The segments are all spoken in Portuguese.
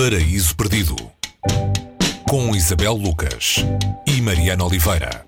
Paraíso Perdido com Isabel Lucas e Mariana Oliveira.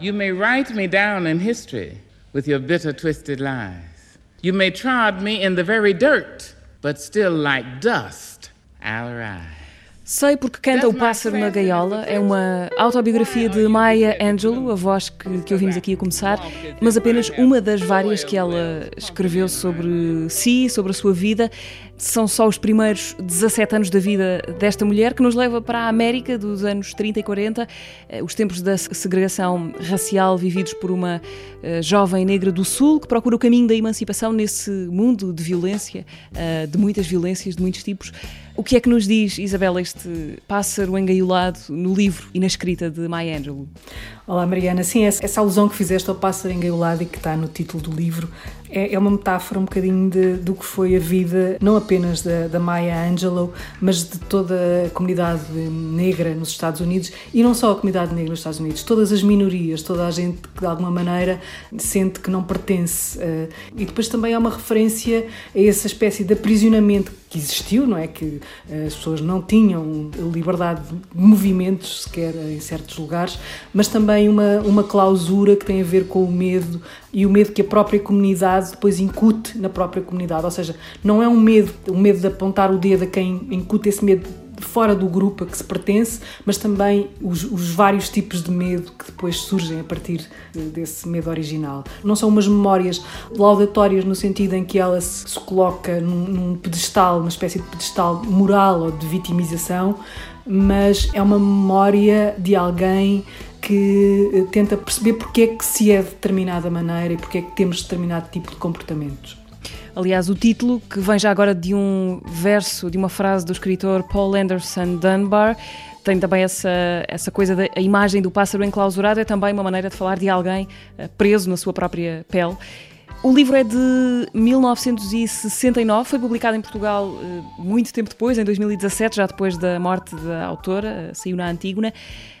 You may write me down in history with your bitter, twisted lies. You may trod me in the very dirt, but still like dust I'll rise. Sei porque canta O Pássaro na Gaiola. É uma autobiografia de Maya Angelou, a voz que, que ouvimos aqui a começar, mas apenas uma das várias que ela escreveu sobre si, sobre a sua vida. São só os primeiros 17 anos da vida desta mulher que nos leva para a América dos anos 30 e 40, eh, os tempos da segregação racial vividos por uma uh, jovem negra do Sul que procura o caminho da emancipação nesse mundo de violência, uh, de muitas violências, de muitos tipos. O que é que nos diz, Isabela, este pássaro engaiolado no livro e na escrita de Maya Angelou? Olá, Mariana. Sim, essa alusão que fizeste ao pássaro engaiolado e que está no título do livro é, é uma metáfora um bocadinho de, do que foi a vida, não apenas da, da Maya Angelou, mas de toda a comunidade negra nos Estados Unidos e não só a comunidade negra nos Estados Unidos, todas as minorias, toda a gente que de alguma maneira sente que não pertence. Eh, e depois também há uma referência a essa espécie de aprisionamento que existiu, não é? Que as pessoas não tinham liberdade de movimentos sequer em certos lugares, mas também uma, uma clausura que tem a ver com o medo e o medo que a própria comunidade depois incute na própria comunidade. Ou seja, não é um medo, o um medo de apontar o dedo a quem incute esse medo fora do grupo a que se pertence, mas também os, os, vários tipos de medo que depois surgem a partir desse medo original. Não são umas memórias laudatórias no sentido em que ela se, se coloca num, num pedestal, uma espécie de pedestal moral ou de vitimização, mas é uma memória de alguém que eh, tenta perceber porque é que se é de determinada maneira e porque é que temos determinado tipo de comportamentos. Aliás, o título, que vem já agora de um verso, de uma frase do escritor Paul Anderson Dunbar, tem também essa, essa coisa da imagem do pássaro enclausurado, é também uma maneira de falar de alguém eh, preso na sua própria pele. O livro é de 1969, foi publicado em Portugal eh, muito tempo depois, em 2017, já depois da morte da autora, saiu na Antígona.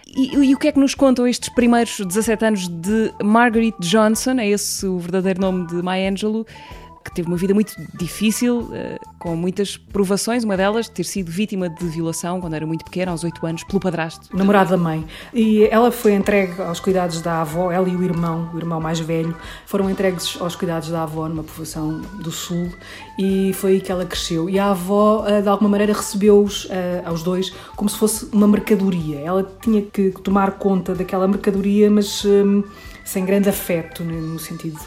E, e, o que é que nos contam estes primeiros 17 anos de Margaret Johnson? É esse o verdadeiro nome de Maya Angelou que teve uma vida muito difícil, eh, com muitas provações, uma delas ter sido vítima de violação quando era muito pequena, aos 8 anos, pelo padrasto. Namorado da mãe. E ela foi entregue aos cuidados da avó, ela e o irmão, o irmão mais velho, foram entregues aos cuidados da avó numa povoação do sul e foi aí que ela cresceu. E a avó, eh, de alguma maneira, recebeu-os, eh, aos dois, como se fosse uma mercadoria. Ela tinha que tomar conta daquela mercadoria, mas sem grande afeto, no sentido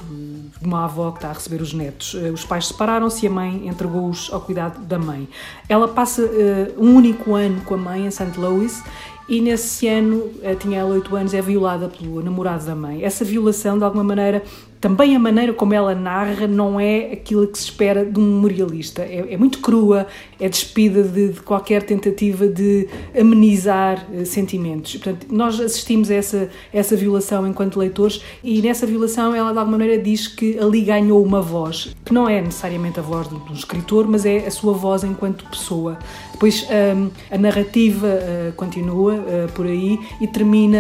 de uma avó que está a receber os netos. Eh, os pais separaram-se e a mãe entregou-os ao cuidado da mãe. Ela passa uh, um único ano com a mãe em St. Louis e nesse ano, eh, tinha ela 8 anos, é violada pelo namorado da mãe. Essa violação, de alguma maneira, também a maneira como ela narra não é aquilo que se espera de um memorialista. É, é muito crua, é despida de, de, qualquer tentativa de amenizar uh, sentimentos. Portanto, nós assistimos a essa, essa violação enquanto leitores e nessa violação ela de alguma maneira diz que ali ganhou uma voz, que não é necessariamente a voz um escritor, mas é a sua voz enquanto pessoa. Depois um, a narrativa uh, continua uh, por aí e termina,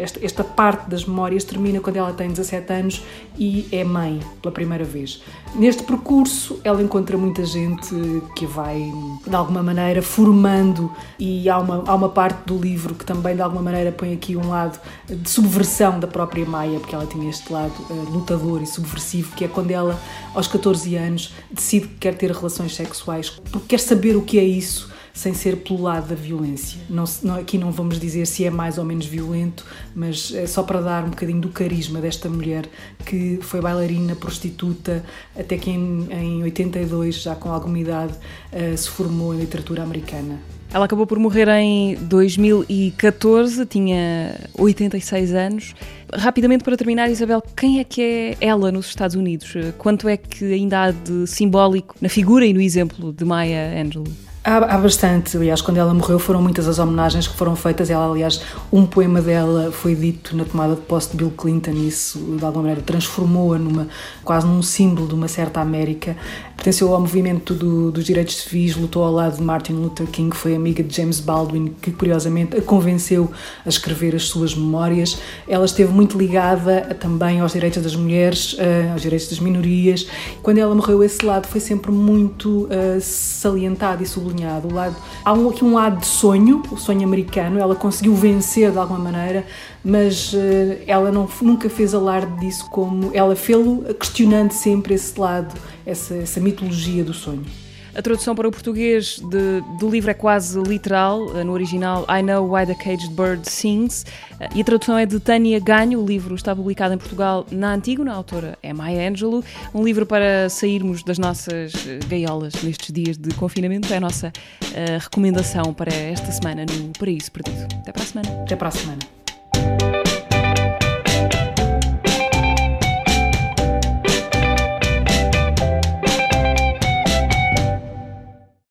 esta, esta parte das memórias termina quando ela tem 17 anos e é mãe pela primeira vez. Neste percurso, ela encontra muita gente que vai, de alguma maneira, formando, e há uma, há uma parte do livro que também, de alguma maneira, põe aqui um lado de subversão da própria Maia, porque ela tinha este lado uh, lutador e subversivo, que é quando ela, aos 14 anos, decide que quer ter relações sexuais, porque quer saber o que é isso sem ser pelo lado da violência. Não, não, aqui não vamos dizer se é mais ou menos violento, mas é só para dar um bocadinho do carisma desta mulher que foi bailarina, prostituta, até que em, em 82, já com alguma idade, uh, se formou em literatura americana. Ela acabou por morrer em 2014, tinha 86 anos. Rapidamente para terminar, Isabel, quem é que é ela nos Estados Unidos? Quanto é que ainda há de simbólico na figura e no exemplo de Maya Angelou? Há, há, bastante, aliás, quando ela morreu foram muitas as homenagens que foram feitas. Ela, aliás, um poema dela foi dito na tomada de posse de Bill Clinton e isso, de alguma maneira, transformou-a numa quase num símbolo de uma certa América. Pertenceu ao movimento do, dos direitos civis, lutou ao lado de Martin Luther King, foi amiga de James Baldwin, que curiosamente a convenceu a escrever as suas memórias. Ela esteve muito ligada também aos direitos das mulheres, eh, aos direitos das minorias. Quando ela morreu, esse lado foi sempre muito uh, salientado e sublinhado. O lado, há um, aqui um lado de sonho, o sonho americano, ela conseguiu vencer de alguma maneira, mas uh, ela não, nunca fez alarde disso como ela fez-lo questionando sempre esse lado, essa, essa mitologia do sonho. A tradução para o português de, do livro é quase literal. Eh, no original, I Know Why the Caged Bird Sings. Eh, e a tradução é de Tânia Ganho. O livro está publicado em Portugal na Antígona. A autora é Maya Angelou. Um livro para sairmos das nossas eh, gaiolas nestes dias de confinamento. É a nossa uh, recomendação para esta semana no Paraíso Perdido. Até para a semana. Até para a semana.